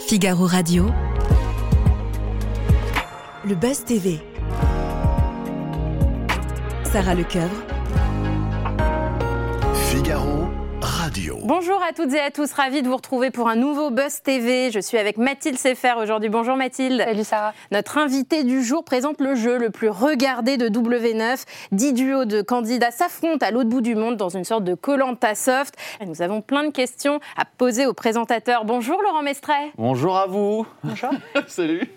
Figaro Radio. Le Buzz TV. Sarah Lecoeuvre. Figaro Radio. Bonjour à toutes et à tous, ravi de vous retrouver pour un nouveau Buzz TV. Je suis avec Mathilde Sefer aujourd'hui. Bonjour Mathilde. Salut Sarah. Notre invité du jour présente le jeu le plus regardé de W9. Dix duos de candidats s'affrontent à l'autre bout du monde dans une sorte de Colanta soft. Et nous avons plein de questions à poser au présentateur. Bonjour Laurent Mestret. Bonjour à vous. Bonjour. Salut.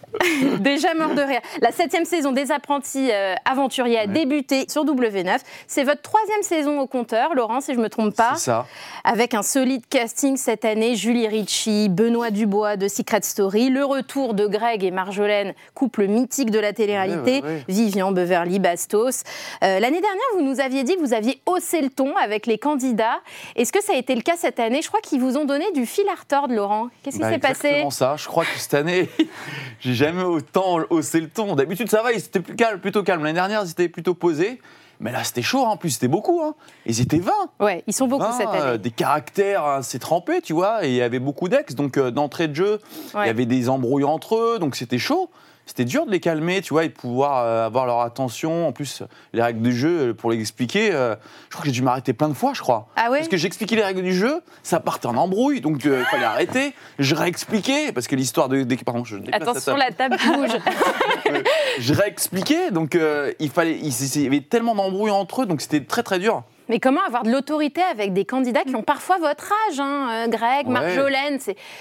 Déjà mort de rire. La septième saison des apprentis euh, aventuriers a débuté sur W9. C'est votre troisième saison au compteur, Laurent, si je me trompe pas. C'est ça. Avec un solide casting cette année, Julie Ritchie, Benoît Dubois de Secret Story, le retour de Greg et Marjolaine, couple mythique de la télé-réalité. Vivian, Beverly, Bastos. Euh, L'année dernière, vous nous aviez dit que vous aviez haussé le ton avec les candidats. Est-ce que ça a été le cas cette année? Je crois qu'ils vous ont donné du fil à retordre, Laurent. Qu'est-ce qui Bah, s'est passé? Exactement ça. Je crois que cette année, j'ai jamais autant haussé le ton. D'habitude, ça va, ils étaient plus calme, plutôt calme. L'année dernière, ils étaient plutôt posés. Mais là, c'était chaud, hein. en plus, c'était beaucoup. Hein. Ils étaient 20. Ouais, ils sont beaucoup 20, cette euh, année. des caractères assez trempés, tu vois. Et il y avait beaucoup d'ex. Donc, euh, d'entrée de jeu, il Ouais. y avait des embrouilles entre eux. Donc, c'était chaud. C'était dur de les calmer, tu vois, et de pouvoir euh, avoir leur attention. En plus, les règles du jeu, euh, pour les expliquer, euh, je crois que j'ai dû m'arrêter plein de fois, je crois. Ah ouais Parce que j'expliquais les règles du jeu, ça partait en embrouille, donc il fallait arrêter. Je réexpliquais, parce que l'histoire de. de- pardon, je Attention, la table bouge. Je réexpliquais, donc il, fallait, il, il y avait tellement d'embrouilles entre eux, donc c'était très très dur. Mais comment avoir de l'autorité avec des candidats qui ont parfois votre âge hein, Greg, Ouais. Marjolaine,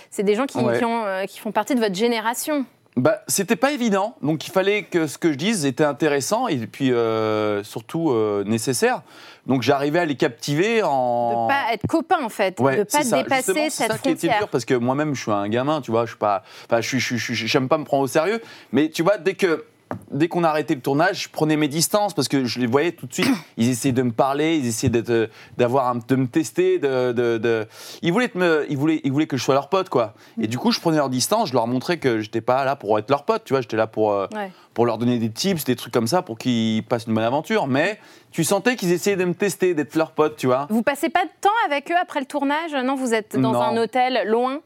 c'est des gens qui, Ouais. qui ont, qui font partie de votre génération. Bah, c'était pas évident, donc il fallait que ce que je dise était intéressant et puis euh, surtout euh, nécessaire. Donc j'arrivais à les captiver en. De pas être copain en fait, Ouais, de pas ça. dépasser cette ça qui était frontière. dur parce que moi-même je suis un gamin, tu vois, je suis pas, enfin je suis- j'aime pas me prendre au sérieux, mais tu vois dès que dès qu'on a arrêté le tournage, je prenais mes distances parce que je les voyais tout de suite. Ils essayaient de me parler, ils essayaient d'être, euh, d'avoir, de me tester, de, de, de- ils voulaient te me, ils voulaient, ils voulaient que je sois leur pote quoi. Et du coup, je prenais leur distance, je leur montrais que j'étais pas là pour être leur pote, tu vois, j'étais là pour euh, Ouais. pour leur donner des tips, des trucs comme ça, pour qu'ils passent une bonne aventure. Mais tu sentais qu'ils essayaient de me tester, d'être leur pote, tu vois. Vous passez pas de temps avec eux après le tournage? Non, vous êtes dans Non. un hôtel loin.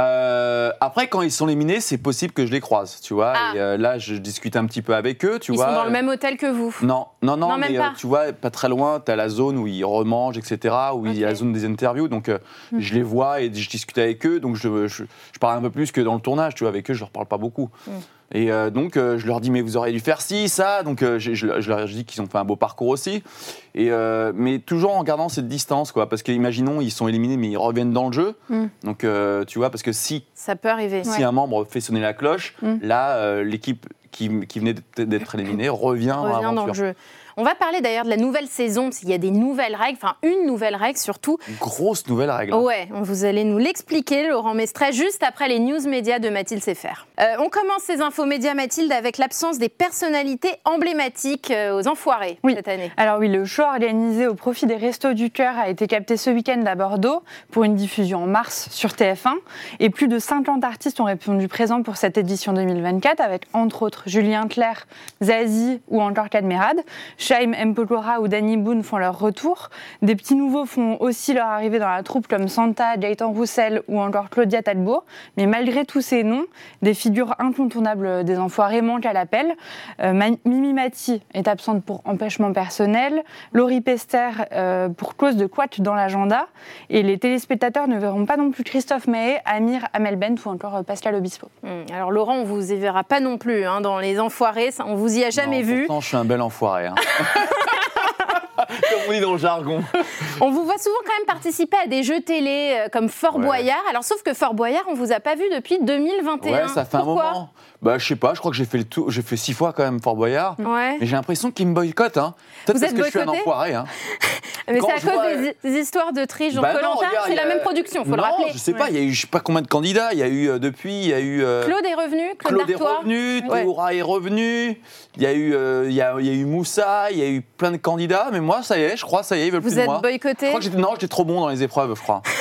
Euh, après, quand ils sont éliminés, c'est possible que je les croise, tu vois. Ah. Et euh, là, je discute un petit peu avec eux, tu Ils vois. sont dans le même hôtel que vous. Non, non, non, Non, même mais euh, pas. tu vois, pas très loin, tu as la zone où ils remangent, etc., où il y a la zone des interviews, donc euh, Hmm. je les vois et je discute avec eux, donc je, je, je parle un peu plus que dans le tournage, tu vois, avec eux, je leur parle pas beaucoup. Hmm. Et euh, donc, euh, je leur dis, mais vous auriez dû faire ci, ça, donc euh, je, je- je leur dis qu'ils ont fait un beau parcours aussi, et, mais toujours en gardant cette distance, quoi, parce qu'imaginons, ils sont éliminés, mais ils reviennent dans le jeu, Hmm. donc tu vois, parce que si Ça peut arriver. si un membre fait sonner la cloche, Mm. là, l'équipe qui, qui venait d'être- éliminée revient, revient dans le jeu. On va parler d'ailleurs de la nouvelle saison, parce qu'il y a des nouvelles règles, enfin une nouvelle règle surtout. Une grosse nouvelle règle. Ouais, vous allez nous l'expliquer, Laurent Mestret, juste après les news médias de Mathilde Sefer. Euh, on commence ces infos médias, Mathilde, avec l'absence des personnalités emblématiques euh, aux enfoirés Oui. cette année. Alors oui, le show organisé au profit des Restos du Cœur a été capté ce week-end à Bordeaux pour une diffusion en mars sur TF1. Et plus de 50 artistes ont répondu présents pour cette édition 2024, avec entre autres Julien Clerc, Zazie ou encore Cadmerade. Shaim Mpolora ou Danny Boone font leur retour. Des petits nouveaux font aussi leur arrivée dans la troupe comme Santa, Gaëtan Roussel ou encore Claudia Talbot. Mais malgré tous ces noms, des figures incontournables des enfoirés manquent à l'appel. Euh, Mimi Mati est absente pour empêchement personnel. Laurie Pester euh, pour cause de couac dans l'agenda. Et les téléspectateurs ne verront pas non plus Christophe Maé, Amir Amelbent ou encore euh, Pascal Obispo. Hum, Alors Laurent, on vous y verra pas non plus hein, dans les enfoirés, ça, on vous y a jamais Non, vu. Pourtant, je suis un bel enfoiré. hein. Comme on dit dans le jargon. On vous voit souvent quand même participer à des jeux télé euh, comme Fort Ouais. Boyard. Alors sauf que Fort Boyard, on vous a pas vu depuis 2021. Ouais, ça fait un Pourquoi moment. Bah, je sais pas, je crois que j'ai fait le tour, j'ai fait six fois quand même Fort Boyard. Ouais. Mais j'ai l'impression qu'ils me boycottent, hein. Peut-être Vous parce êtes que je suis un boycotté enfoiré, hein. Mais c'est à cause vois- des, des histoires de triche Bah regarde, C'est il la même production, faut le non, rappeler. je sais pas, il y a eu je sais pas combien de candidats. Il y a eu euh, depuis, il y a eu. euh, Claude est revenu, Claude, Claude est revenu, Ouais. Est revenu, il y a eu, euh, il y a, il y a eu Moussa, il y a eu plein de candidats, mais moi, ça y est, je crois, ça y est, ils veulent plus Vous de êtes moi. Je boycotté. crois que j'étais, non, j'étais trop bon dans les épreuves, je crois.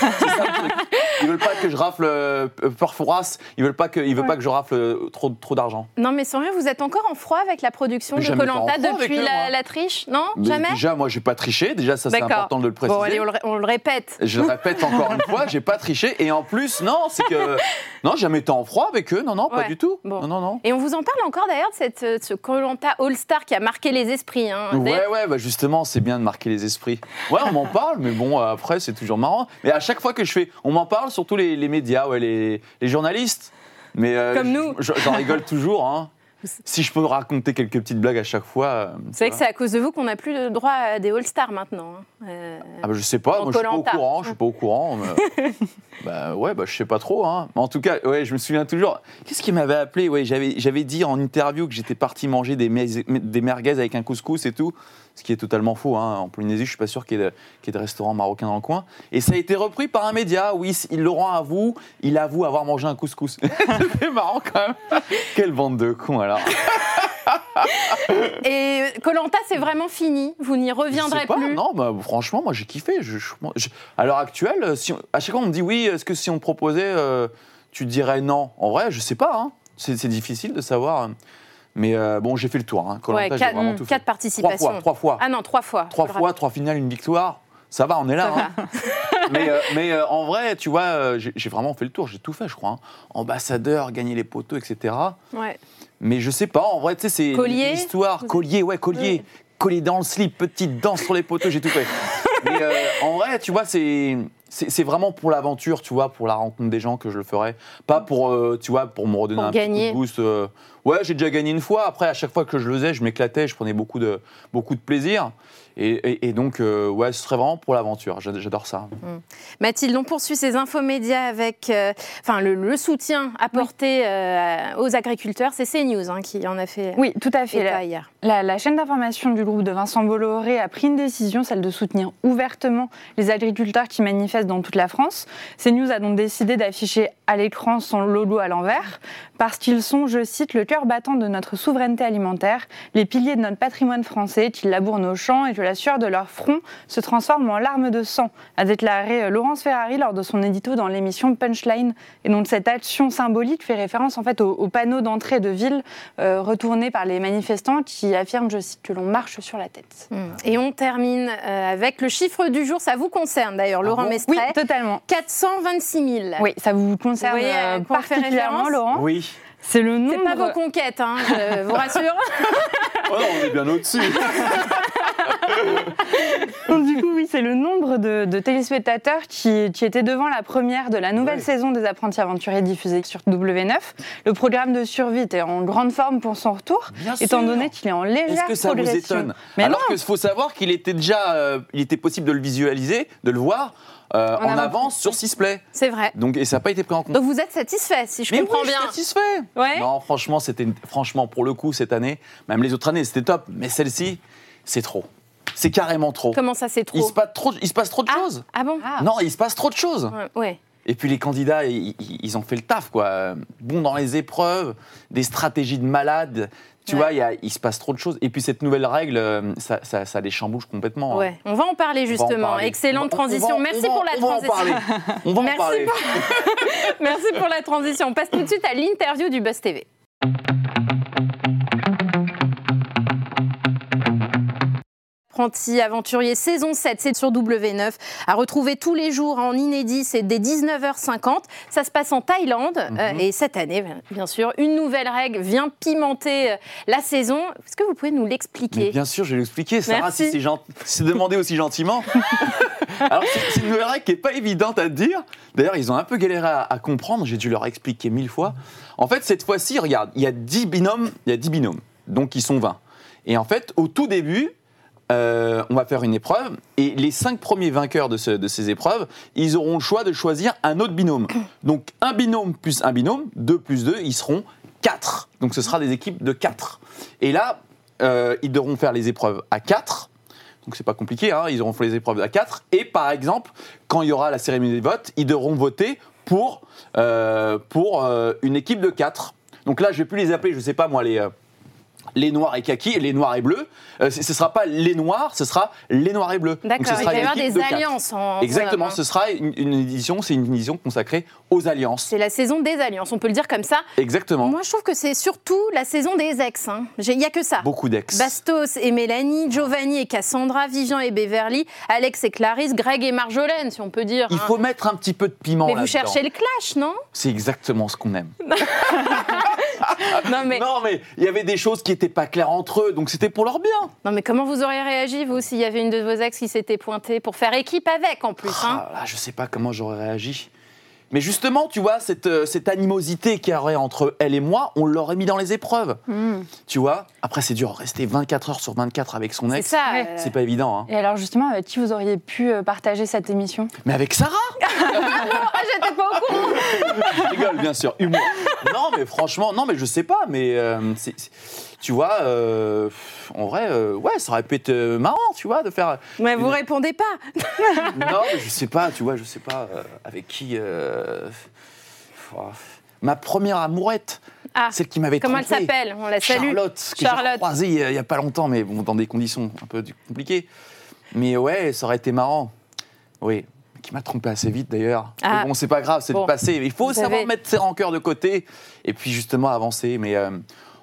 Ils veulent pas que je rafle euh, Perforas, ils veulent pas que, ils veulent pas que je rafle euh, trop, trop d'argent. Non, mais sans vrai, vous êtes encore en froid avec la production de jamais pas en Colanta froid avec depuis eux, la, moi. la triche Non Mais Jamais Déjà, moi, j'ai pas triché. Déjà, ça, c'est D'accord. important de le préciser. Bon, allez, on le, ré- on le répète. Je le répète encore une fois, j'ai pas triché. Et en plus, non, c'est que. Non, j'ai jamais été en froid avec eux. Non, non, pas du tout. Bon. Non, non, non. Et on vous en parle encore d'ailleurs de cette, euh, ce Colanta All-Star qui a marqué les esprits. Hein. Ouais, ouais, bah justement, c'est bien de marquer les esprits. Ouais, on m'en parle, mais bon, euh, après, c'est toujours marrant. Mais à chaque fois que je fais. On m'en parle, surtout les, les médias, ouais, les, les journalistes. Mais, euh, Comme nous. J'en rigole toujours, hein. Si je peux raconter quelques petites blagues à chaque fois. euh, C'est vrai que c'est à cause de vous qu'on n'a plus le droit à des All-Stars maintenant. hein. Euh. Ah bah, je sais pas, moi je suis pas au courant, je suis pas au courant. mais- bah ouais, bah je sais pas trop. Hein. Mais en tout cas, ouais, je me souviens toujours. Qu'est-ce qui m'avait appelé? Ouais, j'avais j'avais dit en interview que j'étais parti manger des, des merguez avec un couscous et tout. Ce qui est totalement faux. Hein. En Polynésie, je suis pas sûr qu'il y, ait de- qu'il y ait de restaurants marocains dans le coin. Et ça a été repris par un média. Oui, c- Laurent avoue, il avoue avoir mangé un couscous. c'est marrant quand même. Quelle bande de cons alors. Et Colanta, c'est vraiment fini. Vous n'y reviendrez pas, plus. Non, bah, franchement, moi j'ai kiffé. Je- je- moi, je- à l'heure actuelle, si on- à chaque fois on me dit oui, est-ce que si on proposait, euh, tu dirais non? En vrai, je sais pas. hein. C'est c'est difficile de savoir. Mais euh, bon, j'ai fait le tour. Hein. Ouais, quatre, vraiment mm, tout fait. quatre Trois participations. fois, trois fois. Ah non, trois fois. trois fois, trois finales, une victoire. Ça va, on est là. Hein. mais euh, mais euh, en vrai, tu vois, j'ai vraiment fait le tour. J'ai tout fait, je crois. hein. Ambassadeur, gagner les poteaux, etc. Ouais. Mais je sais pas, en vrai, tu sais, c'est Collier l'histoire. Collier, ouais, collier. Collier dans le slip, petite danse sur les poteaux, j'ai tout fait. Mais euh, en vrai, tu vois, c'est. C'est vraiment pour l'aventure, tu vois, pour la rencontre des gens que je le ferais. Pas pour, euh, tu vois, pour me redonner Pour un gagner. petit coup de boost. euh. Ouais, j'ai déjà gagné une fois. Après, à chaque fois que je le faisais, je m'éclatais, je prenais beaucoup de, beaucoup de plaisir. Et, et- et donc, euh, ouais, ce serait vraiment pour l'aventure. J'a- J'adore ça. Mathilde, on poursuit ces infomédias avec euh, enfin, le, le soutien apporté euh, aux agriculteurs. C'est CNews hein, qui en a fait Oui, tout à fait. La, hier. la- la chaîne d'information du groupe de Vincent Bolloré a pris une décision, celle de soutenir ouvertement les agriculteurs qui manifestent dans toute la France. CNews a donc décidé d'afficher à l'écran son logo à l'envers parce qu'ils sont, je cite, le cœur battant de notre souveraineté alimentaire, les piliers de notre patrimoine français qui labourent nos champs et que la sueur de leur front se transforme en larmes de sang, a déclaré euh, Laurence Ferrari lors de son édito dans l'émission Punchline. Et donc cette action symbolique fait référence en fait au, au panneau d'entrée de ville euh, retourné par les manifestants qui affirment, je cite, que l'on marche sur la tête. Mm. Et on termine euh, avec le chiffre du jour. Ça vous concerne d'ailleurs, Laurent bon? Mestret. Oui, totalement. 426 000. Oui, ça vous concerne à euh, particulièrement, Laurent? Oui. C'est le nombre. C'est pas vos conquêtes, hein, je vous rassure. Oh non, on est bien au-dessus. Donc, du coup, oui, c'est le nombre de, de téléspectateurs qui, qui étaient devant la première de la nouvelle Ouais. saison des Apprentis Aventuriers diffusée sur W9. Le programme de survie était en grande forme pour son retour, Bien étant sûr. donné qu'il est en légère Est-ce que ça vous progression. étonne Mais Alors qu'il faut savoir qu'il était déjà, euh, il était possible de le visualiser, de le voir euh, En en, avance. sur Sisplay. C'est vrai. Donc et ça n'a pas été pris en compte. Donc vous êtes satisfait, si je Mais comprends oui, je bien. suis satisfait. Ouais. Non, franchement, c'était franchement pour le coup cette année, même les autres années, c'était top, mais celle-ci, c'est trop. C'est carrément trop. Comment ça, c'est trop Il se passe trop, il se passe trop de ah, choses. ah bon Non, il se passe trop de choses. Ouais. Et puis les candidats, ils, ont fait le taf, quoi. Bon dans les épreuves, des stratégies de malades. Tu Ouais. vois, il, y a- il se passe trop de choses. Et puis cette nouvelle règle, euh, ça, ça, ça les chamboule complètement. hein. Ouais, on va en parler en justement. parler. Excellente On va- on transition. va- Merci on pour la on va en transition. parler. On va en Merci parler. Merci pour la transition. On passe tout de suite à l'interview du Buzz TV. Apprenti aventurier saison 7, c'est sur W9. À retrouver tous les jours en inédit, c'est dès 19h50. Ça se passe en Thaïlande. Mhm. euh, et cette année, bien sûr, une nouvelle règle vient pimenter euh, la saison. Est-ce que vous pouvez nous l'expliquer? Bien sûr, je vais l'expliquer. Sarah, Merci. si c'est gent- si demandé aussi gentiment. Alors, c'est c'est une nouvelle règle qui n'est pas évidente à dire. D'ailleurs, ils ont un peu galéré à, à comprendre. J'ai dû leur expliquer mille fois. En fait, cette fois-ci, regarde, il y a 10 binômes. Il y a 10 binômes. Donc, ils sont 20. Et en fait, au tout début, euh, on va faire une épreuve. Et les 5 premiers vainqueurs de, ce- de ces épreuves, ils auront le choix de choisir un autre binôme. Donc, un binôme plus un binôme, 2 plus 2, ils seront 4. Donc ce sera des équipes de 4. Et là, euh, ils devront faire les épreuves à 4. Donc c'est pas compliqué, hein, ils devront faire les épreuves à 4. Et par exemple, quand il y aura la cérémonie des votes, ils devront voter pour, euh, pour une équipe de 4. Donc là, je vais plus les appeler, je sais pas moi, les, les noirs et kaki, les noirs et bleus. Euh, ce ne sera pas les noirs, ce sera les noirs et bleus. D'accord, il va y avoir des de alliances en Exactement, en- ce sera une, une édition, c'est une édition consacrée aux alliances. C'est la saison des alliances, on peut le dire comme ça. Exactement. Moi, je trouve que c'est surtout la saison des ex. hein. Il n'y a que ça. Beaucoup d'ex. Bastos et Mélanie, Giovanni et Cassandra, Vivian et Beverly, Alex et Clarisse, Greg et Marjolaine, si on peut dire. Il hein. faut mettre un petit peu de piment Mais vous cherchez le clash, non? C'est exactement ce qu'on aime. non mais, Non, mais il y avait des choses qui n'étaient pas claires entre eux, donc c'était pour leur bien. non mais comment vous auriez réagi, vous, s'il y avait une de vos ex qui s'était pointée pour faire équipe avec, en plus hein Ah, là, je sais pas comment j'aurais réagi. Mais justement, tu vois, cette, euh, cette animosité qu'il y aurait entre elle et moi, on l'aurait mis dans les épreuves. Hmm. Tu vois Après, c'est dur, rester 24 heures sur 24 avec son C'est ex. ça. Ouais. euh, C'est pas évident, hein. Et alors justement, avec qui vous auriez pu euh, partager cette émission? Mais avec Sarah Ah, j'étais pas au courant Je rigole, bien sûr, humour. Non, mais franchement, non, mais je sais pas, mais euh, c'est- c'est- tu vois, euh, en vrai, euh, ouais, ça aurait pu être euh, marrant, tu vois, de faire. Mais vous Une- répondez pas Non, mais je sais pas, tu vois, je sais pas euh, avec qui. oh, Ma première amourette, Ah, celle qui m'avait comment elle trompé. s'appelle? On la salue. Charlotte, que j'ai Charlotte. croisée il y, a, il y a pas longtemps, mais bon, dans des conditions un peu compliquées. Mais ouais, ça aurait été marrant. Oui, qui m'a trompé assez vite d'ailleurs. Ah. Bon, c'est pas grave, c'est Bon. le passé. Il faut Vous savoir avez- mettre ses rancœurs de côté et puis justement avancer. Mais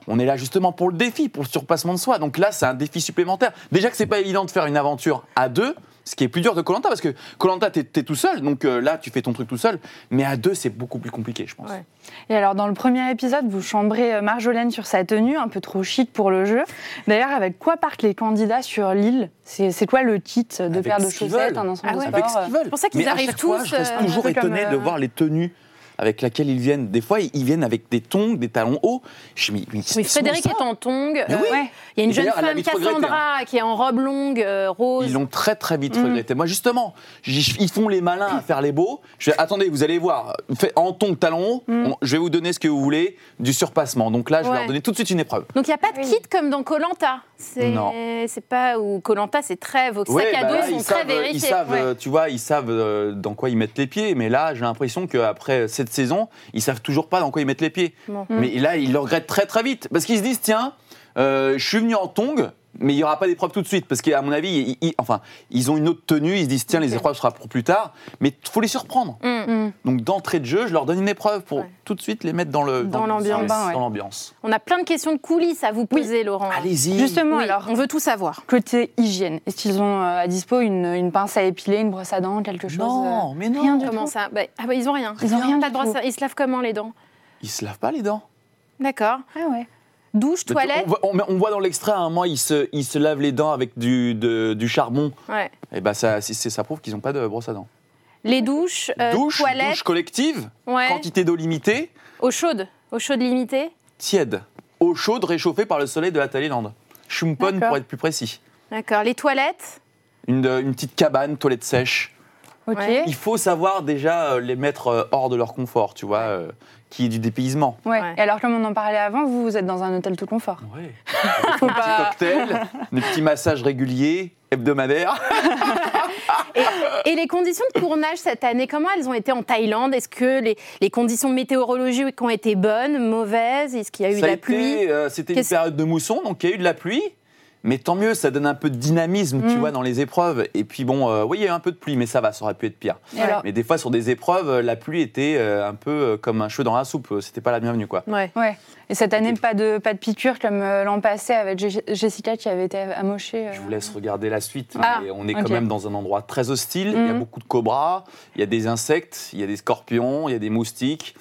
on est là justement pour le défi, pour le surpassement de soi. Donc là, c'est un défi supplémentaire. Déjà que c'est pas évident de faire une aventure à deux. Ce qui est plus dur de Colanta parce que Colanta t'es t'es tout seul donc euh, là tu fais ton truc tout seul mais à deux c'est beaucoup plus compliqué je pense. Ouais. Et alors, dans le premier épisode, vous chambrez euh, Marjolaine sur sa tenue, un peu trop chic pour le jeu. D'ailleurs, avec quoi partent les candidats sur l'île? C'est quoi le kit de Avec paire de chaussettes, un ensemble Ah de ouais. avec sport ce qu'ils veulent. C'est pour ça qu'ils arrivent fois, tous, je reste euh, toujours étonné de euh, voir les tenues avec lesquelles ils viennent. Des fois, ils viennent avec des tongs, des talons hauts. Je me Oui, c'est Frédéric est en tongs. Euh, oui. Ouais. Il y a une Et jeune femme, regretté, Cassandra, qui est en robe longue, euh, rose. Ils l'ont très très vite Mm. regretté. Moi justement, ils font les malins à faire les beaux. Je fais, attendez, vous allez voir, en tongs, talons hauts, Mm. je vais vous donner ce que vous voulez, du surpassement. Donc là, je vais Ouais. leur donner tout de suite une épreuve. Donc il n'y a pas de Oui. kit comme dans Colanta. C'est Non. c'est pas où Colanta c'est très vos Ouais, sacs à bah dos là, sont ils très savent, vérifiés. ils savent, Ouais. euh, tu vois, ils savent euh, dans quoi ils mettent les pieds. Mais là, j'ai l'impression qu'après cette saison, ils savent toujours pas dans quoi ils mettent les pieds. Bon. Mais là, ils le regrettent très très vite parce qu'ils se disent tiens, euh, je suis venu en tongs. Mais il n'y aura pas d'épreuve tout de suite, parce qu'à mon avis, ils, ils- enfin, ils ont une autre tenue, ils se disent tiens, les épreuves sera pour plus tard, mais il faut les surprendre. Mm. Mm. Donc d'entrée de jeu, je leur donne une épreuve pour Ouais. tout de suite les mettre dans le Dans l'ambiance. dans Ouais. l'ambiance. On a plein de questions de coulisses à vous poser, Laurent. Allez-y. Justement, Oui, alors, on veut tout savoir. côté hygiène, est-ce qu'ils ont euh, à dispo une, une pince à épiler, une brosse à dents, quelque chose Non, mais non. rien du Comment tout. ça Bah, Ah bah ils ont rien. Ils ont rien Pas du de brosse à- Ils se lavent comment les dents Ils se lavent pas les dents. D'accord. Ah ouais. Douche, toilette. On voit, on- on voit dans l'extrait, un moment, ils se, ils se lavent les dents avec du, de- du charbon. Ouais. Et ben ça, ça prouve qu'ils n'ont pas de brosse à dents. Les douches, euh, douche, toilette. douche collective, ouais. quantité d'eau limitée, Eau chaude. Eau chaude limitée. tiède. Eau chaude réchauffée par le soleil de la Thaïlande. Chumpon pour être plus précis. D'accord. Les toilettes. Une, une petite cabane, toilette sèche. Il faut savoir déjà euh, les mettre euh, hors de leur confort, tu vois, euh, qui est du dépaysement. Ouais. Ouais. Et alors, comme on en parlait avant, vous, vous êtes dans un hôtel tout confort. Ouais. Des petits cocktails, des petits massages réguliers, hebdomadaires. Et, et les conditions de tournage cette année, comment elles ont été en Thaïlande? Est-ce que les, les conditions météorologiques ont été bonnes, mauvaises? Est-ce qu'il y a eu de a la été, pluie? euh, C'était une période de mousson, donc il y a eu de la pluie. Mais tant mieux, ça donne un peu de dynamisme, tu Mm. vois, dans les épreuves. Et puis bon, euh, oui, il y a eu un peu de pluie, mais ça va, ça aurait pu être pire. Alors, Mais des fois, sur des épreuves, euh, la pluie était euh, un peu euh, comme un cheveu dans la soupe. C'était pas la bienvenue, quoi. Ouais. ouais. Et cette année, pas de, pas de piqûre comme l'an passé avec Je- Jessica qui avait été amochée. euh. Je vous laisse regarder la suite. Ah, mais on est quand même dans un endroit très hostile. Il y a Mhm. beaucoup de cobras, il y a des insectes, il y a des scorpions, il y a des moustiques.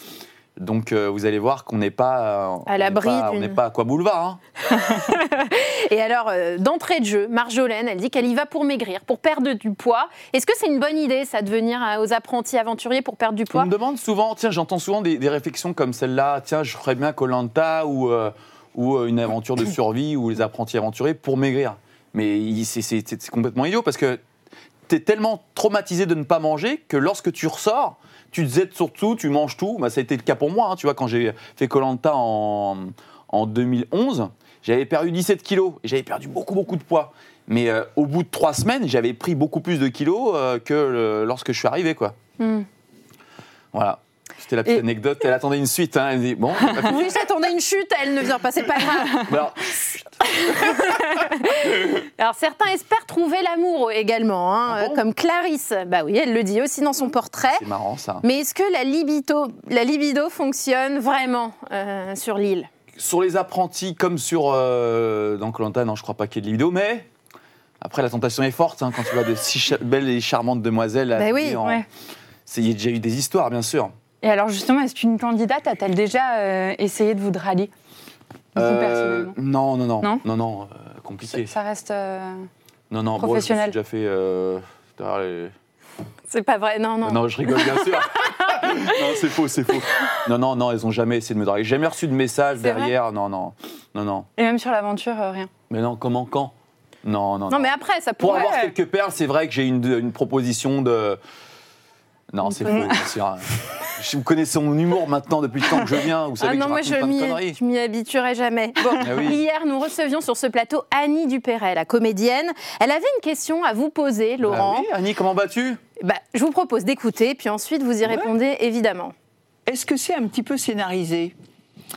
Donc euh, vous allez voir qu'on n'est pas euh, on n'est l'abri On n'est pas à quoi boulevard. hein. Et alors, euh, d'entrée de jeu, Marjolaine, elle dit qu'elle y va pour maigrir, pour perdre du poids. Est-ce que c'est une bonne idée, ça, de venir aux apprentis aventuriers pour perdre du On poids me demande souvent, tiens, j'entends souvent des, des réflexions comme celle-là, tiens, je ferais bien Colanta ou, ou une aventure de survie ou les apprentis aventuriers pour maigrir. Mais c'est- complètement idiot parce que t'es tellement traumatisé de ne pas manger que lorsque tu ressors, tu te jettes sur tout, tu manges tout. Bah, ça a été le cas pour moi, hein, tu vois, quand j'ai fait Colanta en, en 2011, j'avais perdu 17 kilos et j'avais perdu beaucoup, beaucoup de poids. Mais euh, au bout de trois semaines, j'avais pris beaucoup plus de kilos euh, que le- lorsque je suis arrivé, quoi. Hmm. Voilà. C'était la petite Et- anecdote. Elle attendait une suite. Hein. Elle dit bon. Oui, j'attendais une chute, elle ne vient pas, c'est pas grave. alors, Alors certains espèrent trouver l'amour également, hein, Ah bon comme Clarisse. Bah oui, elle le dit aussi dans son portrait. c'est marrant ça. Mais est-ce que la libido, la libido fonctionne vraiment euh, sur l'île? Sur les apprentis, comme sur euh, dans Colanta, non, je crois pas qu'il y ait de vidéo, mais après la tentation est forte hein, quand tu vois de si belles et charmantes demoiselles. Bah oui, en- ouais. Il y a déjà eu des histoires, bien sûr. Et alors justement, est-ce qu'une candidate a-t-elle déjà euh, essayé de vous draguer Vous, Euh, personnellement? non, non, non, Non? Non, non, euh, compliqué. Ça reste. euh, Non, non, bon, professionnel. je me suis déjà fait. C'est pas vrai, non, non. Non. je rigole bien sûr. non, c'est faux, c'est faux. Non, non, non, elles ont jamais essayé de me draguer. J'ai jamais reçu de message derrière. Non, non, non, non. Et même sur l'aventure, euh, rien. Mais non, comment, quand? Non, non, Non, mais après, ça Pour pourrait. avoir quelques perles, c'est vrai que j'ai une, une proposition de. Non, c'est faux, bien sûr. Vous connaissez mon humour maintenant depuis le temps que je viens. Vous savez Ah que non, je moi je m'y, conneries. je m'y habituerai jamais. Bon, Ah oui. hier nous recevions sur ce plateau Annie Dupéret, la comédienne. Elle avait une question à vous poser, Bah Laurent. oui, Annie, comment vas-tu? Bah, je vous propose d'écouter, puis ensuite vous y répondez évidemment. Est-ce que c'est un petit peu scénarisé?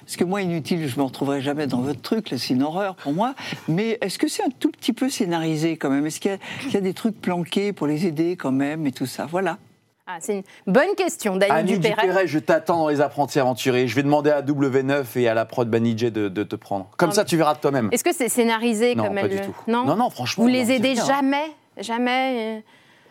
Parce que moi, inutile, je ne me retrouverai jamais dans votre truc, là, c'est une horreur pour moi. Mais est-ce que c'est un tout petit peu scénarisé quand même? Est-ce qu'il y, y a des trucs planqués pour les aider quand même et tout ça? Voilà. Ah, c'est une bonne question Annie Dupéret. Dupéret, je t'attends dans les apprentis aventuriers. Je vais demander à W9 et à la prod Banijay de, de te prendre. Comme Non, ça, tu verras de toi-même. Est-ce que c'est scénarisé Non, comme pas elle du tout. Non, Non, non, franchement. Vous les aidez jamais Jamais euh,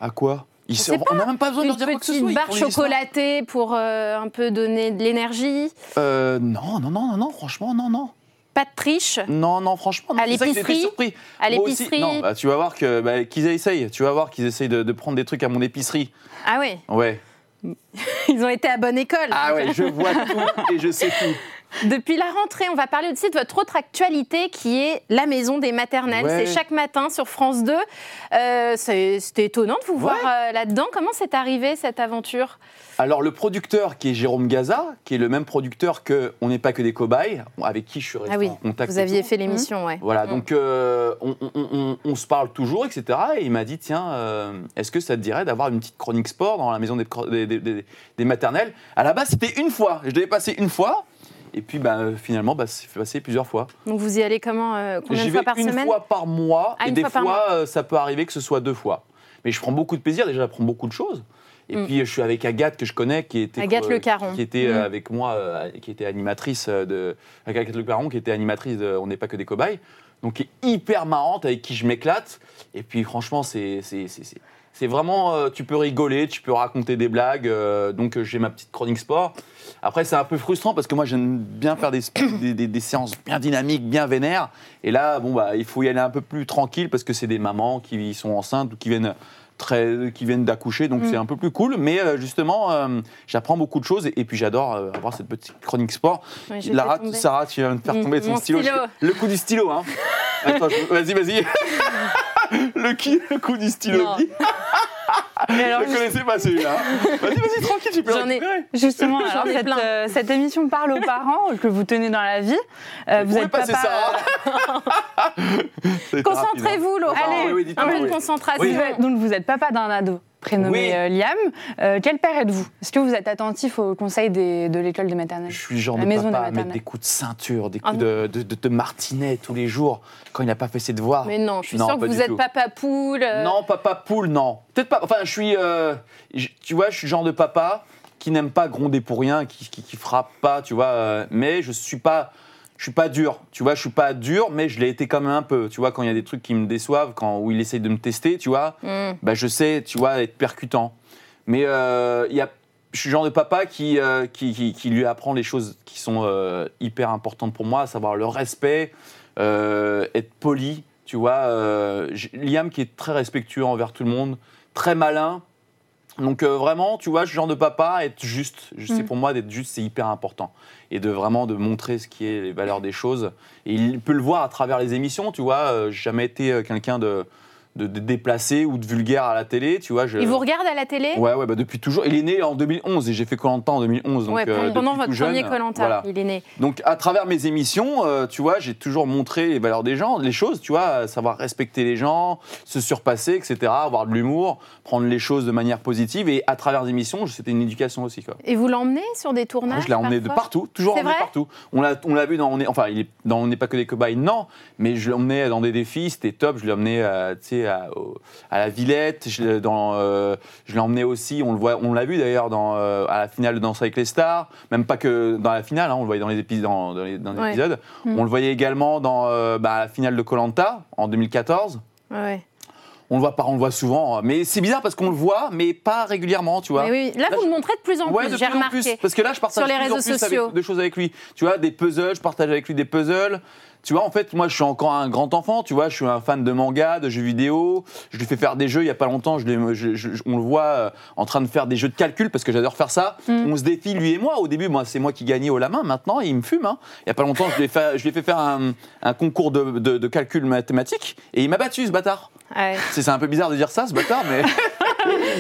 À quoi Ils On n'a même pas besoin de Une leur dire quoi que ce soit. ils barre chocolatée pour euh, un peu donner de l'énergie Euh, non, non, non, non, franchement, non, non. Pas de triche Non, non, franchement, non. À l'épicerie surpris. À l'épicerie Non, bah, tu vas voir que bah, qu'ils essayent. Tu vas voir qu'ils essayent de, de prendre des trucs à mon épicerie. Ah oui, Ouais. ils ont été à bonne école. Ah ouais, je vois tout et je sais tout. Depuis la rentrée, on va parler aussi de votre autre actualité qui est la maison des maternelles. Ouais. C'est chaque matin sur France 2. Euh, C'était étonnant de vous voir euh, là-dedans. Comment c'est arrivé cette aventure? Alors le producteur qui est Jérôme Gaza, qui est le même producteur que On n'est pas que des cobayes, avec qui je suis resté Ah oui, en contact. vous aviez fait l'émission, ouais. Voilà, Mm. donc euh, on, on- on- on se parle toujours, etc. Et il m'a dit, tiens, est-ce que ça te dirait d'avoir une petite chronique sport dans la maison des- des maternelles? À la base, c'était une fois. Je devais passer une fois. Et puis bah, euh, finalement, bah, c'est passer plusieurs fois. Donc vous y allez comment euh, Combien de fois par une semaine fois par mois. Ah, et une des fois fois, euh, ça peut arriver que ce soit deux fois. Mais je prends beaucoup de plaisir. Déjà, j'apprends beaucoup de choses. Et Mm. puis, je suis avec Agathe, que je connais, qui était, Agathe euh, Le Caron. qui était euh, Mm. avec moi, euh, qui était animatrice de. Agathe Le Caron, qui était animatrice de On n'est pas que des cobayes. Donc, qui est hyper marrante, avec qui je m'éclate. Et puis, franchement, c'est. C'est- vraiment, euh, tu peux rigoler, tu peux raconter des blagues. euh, donc, euh, j'ai ma petite chronique sport. Après, c'est un peu frustrant parce que moi, j'aime bien faire des, des, des- des séances bien dynamiques, bien vénères. Et là, bon, bah, il faut y aller un peu plus tranquille parce que c'est des mamans qui sont enceintes ou qui viennent très, qui viennent d'accoucher, donc Mm. c'est un peu plus cool. Mais euh, justement, euh, j'apprends beaucoup de choses et, et puis j'adore euh, avoir cette petite chronique sport. Ouais, je vais Lara, faire tomber. Sarah, tu vas me faire Mm, tomber ton mon stylo. Le coup du stylo, hein. Attends, je- vas-y, vas-y. le, qui- le coup du stylo. Non. Guy. Mais alors, Je ne connaissais pas celui-là. Vas-y, vas-y, tranquille, tu peux J'en ai-. Justement, J'en alors, ai cette, plein. euh, cette émission parle aux parents que vous tenez dans la vie. Euh, vous êtes passée papa. Ça a été Concentrez-vous, Laurent. hein. Allez, oui, oui, un peu oui. de concentration. Donc vous êtes papa d'un ado prénommé Oui. euh, Liam. Euh, quel père êtes-vous? Est-ce que vous êtes attentif aux conseils des- de l'école des maternelles Je suis le genre La de maison papa à mettre des coups de ceinture, des Ah coups de, de, de- de martinet tous les jours quand il n'a pas fait ses devoirs. Mais non, je suis Non, sûre que vous êtes tout. papa poule. euh, Non, papa poule, non. Peut-être pas. Enfin, je suis. euh, tu vois, je suis le genre de papa qui n'aime pas gronder pour rien, qui, qui, qui frappe pas, tu vois. mais je suis pas. Je suis pas dur, tu vois, je suis pas dur, mais je l'ai été quand même un peu. Tu vois, quand il y a des trucs qui me déçoivent, quand où il essaye de me tester, tu vois, hmm. bah, je sais, tu vois, être percutant. Mais euh, il y a, je suis le genre de papa qui, euh, qui, qui- qui lui apprend les choses qui sont euh, hyper importantes pour moi, à savoir le respect, être poli, tu vois. Liam qui est très respectueux envers tout le monde, très malin. Donc euh, vraiment, tu vois, je suis le genre de papa, être juste, je sais Mm. pour moi d'être juste, c'est hyper important. Et de vraiment de montrer ce qui est les valeurs des choses. Et il peut le voir à travers les émissions, tu vois. euh, j'ai jamais été euh, quelqu'un de, de, de déplacé ou de vulgaire à la télé, tu vois. Je... Il vous regarde à la télé? Ouais, ouais, bah depuis toujours. Il est né en 2011 et j'ai fait Colanta en 2011. Donc, Ouais, euh, pendant votre jeune, premier Colanta, voilà. il est né. Donc, à travers mes émissions, euh, tu vois, j'ai toujours montré les valeurs des gens, les choses, tu vois, savoir respecter les gens, se surpasser, etc., avoir de l'humour, prendre les choses de manière positive. Et à travers les émissions, c'était une éducation aussi, quoi. Et vous l'emmenez sur des tournages Ah, je l'ai emmené de partout, toujours emmené vrai? partout. On l'a, on l'a vu dans, on est, enfin, il est dans On n'est pas que des cobayes, non, mais je emmené dans des défis, c'était top. Je l'ai emmené, euh, tu sais, à, au- à la Villette. Je l'ai, dans, euh, je l'ai emmené aussi, on le voit, on l'a vu d'ailleurs dans, euh, à la finale de Danse avec les stars. Même pas que dans la finale, hein, on le voyait dans les épisodes. Dans, dans les, dans les Ouais. épisodes. Mm. On le voyait également dans euh, bah, la finale de Colanta en 2014. Ouais. On le voit pas, on le voit souvent, mais c'est bizarre parce qu'on le voit, mais pas régulièrement, tu vois. Mais oui, là, Là, vous je- le montrez de plus en Ouais, plus, j'ai remarqué. plus. Parce que là, je partage Sur les de plus en réseaux plus sociaux. avec, de choses avec lui. Tu vois, des puzzles, je partage avec lui des puzzles. Tu vois, en fait, moi, je suis encore un grand enfant. Tu vois, je suis un fan de manga, de jeux vidéo. Je lui fais faire des jeux. Il y a pas longtemps, je l'ai- je- je- on le voit euh, en train de faire des jeux de calcul parce que j'adore faire ça. Mm. On se défie lui et moi. Au début, moi, c'est moi qui gagnais au la main. Maintenant, il me fume. hein. Il y a pas longtemps, je lui ai fait, je lui ai fait faire un, un concours de, de- de calcul mathématique et il m'a battu, ce bâtard. Ouais. C'est un peu bizarre de dire ça, ce bâtard, mais.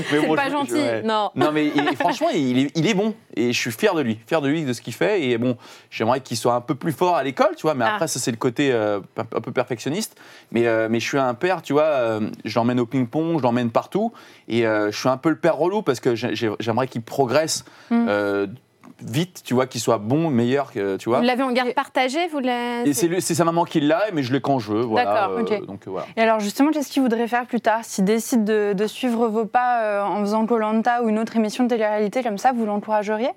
C'est bon, pas je- gentil, ouais. non. Non, mais franchement, il est, il est bon. Et je suis fier de lui, fier de lui, de ce qu'il fait. Et bon, j'aimerais qu'il soit un peu plus fort à l'école, tu vois. Mais Ah. après, ça, c'est le côté euh, un peu perfectionniste. Mais, euh, mais je suis un père, tu vois. euh, je l'emmène au ping-pong, je l'emmène partout. Et euh, je suis un peu le père relou parce que j'ai- j'ai- j'aimerais qu'il progresse Mm. Euh, vite, tu vois, qu'il soit bon, meilleur, que, tu vois. Vous l'avez en garde partagée vous l'avez- Et c'est sa maman qui l'a, mais je l'ai quand je veux. Voilà, D'accord, euh, ok. Donc euh, voilà. Et alors justement, qu'est-ce qu'il voudrait faire plus tard? S'il décide de, de suivre vos pas euh, en faisant Colanta ou une autre émission de télé-réalité comme ça, vous l'encourageriez?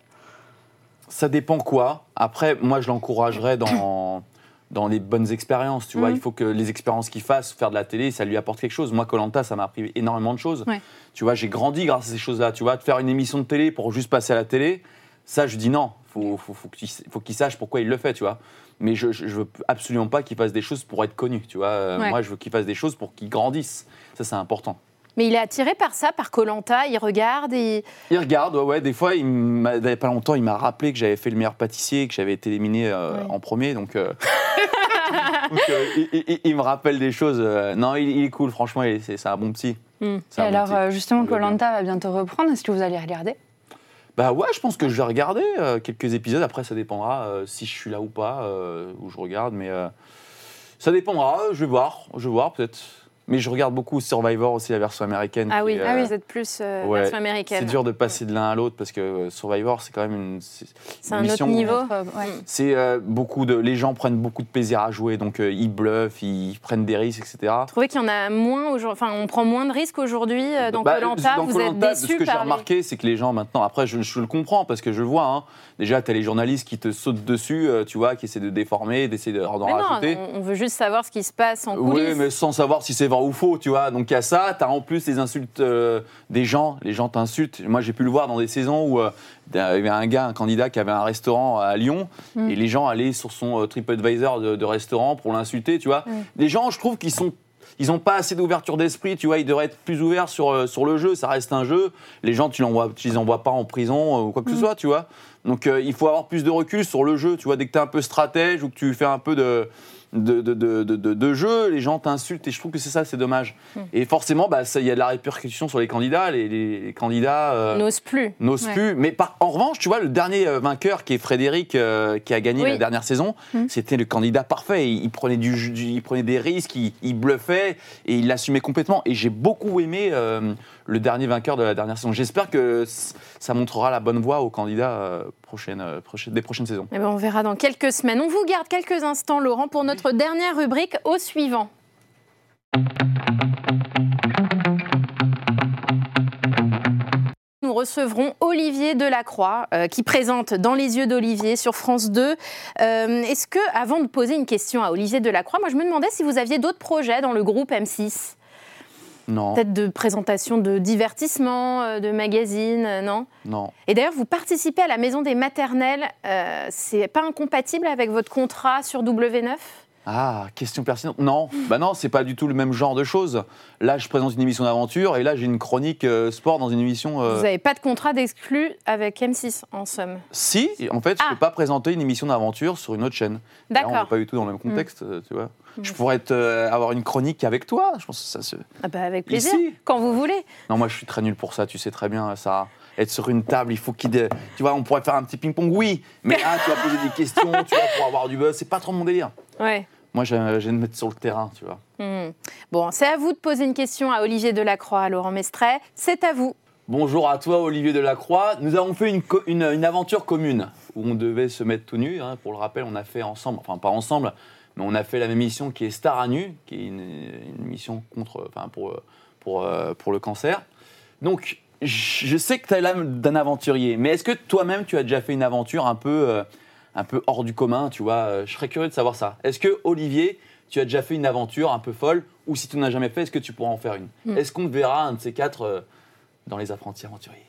Ça dépend quoi. Après, moi, je l'encouragerais dans, dans les bonnes expériences. Tu vois, Mhm. il faut que les expériences qu'il fasse, faire de la télé, ça lui apporte quelque chose. Moi, Colanta, ça m'a appris énormément de choses. Ouais. Tu vois, j'ai grandi grâce à ces choses-là. Tu vois, de faire une émission de télé pour juste passer à la télé, ça, je dis non. Faut, faut, faut qu'il sache pourquoi il le fait, tu vois. Mais je, je, je veux absolument pas qu'il fasse des choses pour être connu, tu vois. Euh, Ouais. Moi, je veux qu'il fasse des choses pour qu'il grandisse. Ça, c'est important. Mais il est attiré par ça, par Colanta, il regarde et. Il regarde, ouais, ouais. Des fois, il m'a- il y a pas longtemps, il m'a rappelé que j'avais fait le meilleur pâtissier, que j'avais été éliminé euh, Ouais. en premier. Donc, euh, donc, euh, il, il- il me rappelle des choses. non, il, il est cool, franchement, c'est un bon psy. Hmm. Et bon alors euh, justement. Colanta va bientôt reprendre. Est-ce que vous allez regarder? Bah ouais, je pense que je vais regarder euh, quelques épisodes. Après, ça dépendra euh, si je suis là ou pas, euh, où je regarde. Mais ça dépendra. Je vais voir. Je vais voir peut-être. Mais je regarde beaucoup Survivor aussi, la version américaine. Ah oui, ah euh, oui, vous êtes plus euh, ouais, version américaine. C'est dur de passer de l'un à l'autre parce que euh, Survivor, c'est quand même une. C'est un autre niveau. Euh, ouais. C'est euh, beaucoup de. Les gens prennent beaucoup de plaisir à jouer, donc euh, ils bluffent, ils prennent des risques, etc. Vous trouvez qu'il y en a moins aujourd'hui Enfin, on prend moins de risques aujourd'hui euh, dans Bah, Colanta. vous Koh-Lanta, êtes de ce que j'ai les- remarqué, c'est que les gens maintenant, après, je, je le comprends parce que je le vois. hein. Déjà, tu as les journalistes qui te sautent dessus, euh, tu vois, qui essaient de déformer, d'essayer de- d'en non, rajouter. on, on veut juste savoir ce qui se passe en coulisses. Oui, mais sans savoir si c'est vrai ou faux, tu vois. Donc il y a ça, tu as en plus les insultes euh, des gens, les gens t'insultent. Moi j'ai pu le voir dans des saisons où euh, il y avait un gars, un candidat qui avait un restaurant à Lyon Mm. et les gens allaient sur son euh, TripAdvisor de, de restaurant pour l'insulter, tu vois. Les gens, je trouve qu'ils sont ils n'ont pas assez d'ouverture d'esprit, tu vois, ils devraient être plus ouverts sur, euh, sur le jeu, ça reste un jeu. Les gens, tu ne les envoies pas en prison euh, ou quoi que ce soit, tu vois. Donc euh, il faut avoir plus de recul sur le jeu, tu vois, dès que tu es un peu stratège ou que tu fais un peu de, de, de, de, de- jeu, les gens t'insultent et je trouve que c'est ça, c'est dommage. Et forcément, bah, il y a de la répercussion sur les candidats, les, les- les candidats... euh, N'ose plus. n'ose Ouais. plus. Mais par- en revanche, tu vois, le dernier euh, vainqueur qui est Frédéric, euh, qui a gagné Oui. la dernière saison, Mhm. c'était le candidat parfait. Il, il prenait du, il prenait des risques, il, il bluffait et il l'assumait complètement. Et j'ai beaucoup aimé euh, le dernier vainqueur de la dernière saison. J'espère que ça montrera la bonne voie aux candidats euh, euh, des prochaines saisons. Eh ben, on verra dans quelques semaines. On vous garde quelques instants, Laurent, pour notre dernière rubrique au suivant. Nous recevrons Olivier Delacroix, euh, qui présente Dans les yeux d'Olivier sur France 2. Euh, Est-ce que, avant de poser une question à Olivier Delacroix, moi je me demandais si vous aviez d'autres projets dans le groupe M6 Non, Peut-être de présentation de divertissement, euh, de magazines, euh, non? Non. et d'ailleurs, vous participez à la maison des maternelles. Euh, c'est pas incompatible avec votre contrat sur W9 Ah, question pertinente. Non, bah non, c'est pas du tout le même genre de choses. Là, je présente une émission d'aventure et là, j'ai une chronique euh, sport dans une émission. euh, Vous n'avez pas de contrat d'exclus avec M6, en somme? Si, en fait, je Ah. peux pas présenter une émission d'aventure sur une autre chaîne. Et Là, on n'est D'accord. pas du tout dans le même contexte, euh, tu vois. Je pourrais euh, avoir une chronique avec toi. Je pense que ça se. Ah bah, avec plaisir, Ici. quand vous voulez. Non, moi, je suis très nul pour ça. Tu sais très bien, ça. Être sur une table, il faut qu'il. dé- Tu vois, on pourrait faire un petit ping-pong, oui. Mais là, tu vas poser des questions, tu vois, pour avoir du buzz. C'est pas trop mon délire. Ouais. Moi, j'ai j'ai de me mettre sur le terrain, tu vois. Hmm. Bon, c'est à vous de poser une question à Olivier Delacroix, à Laurent Mestret. C'est à vous. Bonjour à toi, Olivier Delacroix. Nous avons fait une, une aventure commune où on devait se mettre tout nu. hein. Pour le rappel, on a fait ensemble, enfin pas ensemble, mais on a fait la même mission qui est Star à nu, qui est une, une mission contre, enfin pour, pour, euh, pour le cancer. Donc, je sais que tu as l'âme d'un aventurier, mais est-ce que toi-même tu as déjà fait une aventure un peu, euh, un peu hors du commun, tu vois? Euh, Je serais curieux de savoir ça. Est-ce que Olivier, tu as déjà fait une aventure un peu folle, ou si tu n'en as jamais fait, est-ce que tu pourras en faire une? Est-ce qu'on te verra un de ces quatre dans les apprentis aventuriers?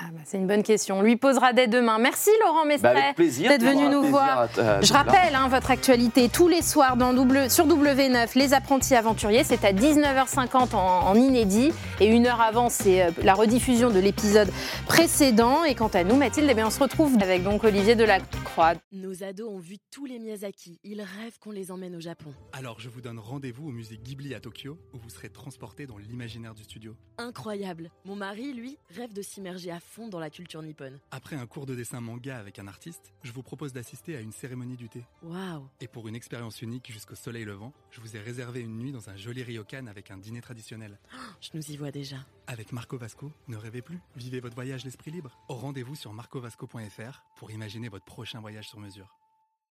Ah bah, c'est une bonne question. On lui posera dès demain. Merci Laurent Bah, Mestret plaisir. d'être venu nous voir. à t- à Je rappelle hein, votre actualité tous les soirs dans double, sur W9, Les Apprentis Aventuriers. C'est à 19h50 en, en inédit. Et une heure avant, c'est euh, la rediffusion de l'épisode précédent. Et quant à nous, Mathilde, eh bien, on se retrouve avec donc Olivier Delacroix. Nos ados ont vu tous les Miyazaki. Ils rêvent qu'on les emmène au Japon. Alors je vous donne rendez-vous au musée Ghibli à Tokyo, où vous serez transporté dans l'imaginaire du studio. Incroyable. Mon mari, lui, rêve de s'immerger à fond dans la culture nippone. Après un cours de dessin manga avec un artiste, je vous propose d'assister à une cérémonie du thé. Waouh. Et pour une expérience unique jusqu'au soleil levant, je vous ai réservé une nuit dans un joli ryokan avec un dîner traditionnel. Je nous y vois déjà. Avec Marco Vasco, ne rêvez plus, vivez votre voyage l'esprit libre. Au rendez-vous sur marcovasco.fr pour imaginer votre prochain voyage sur mesure.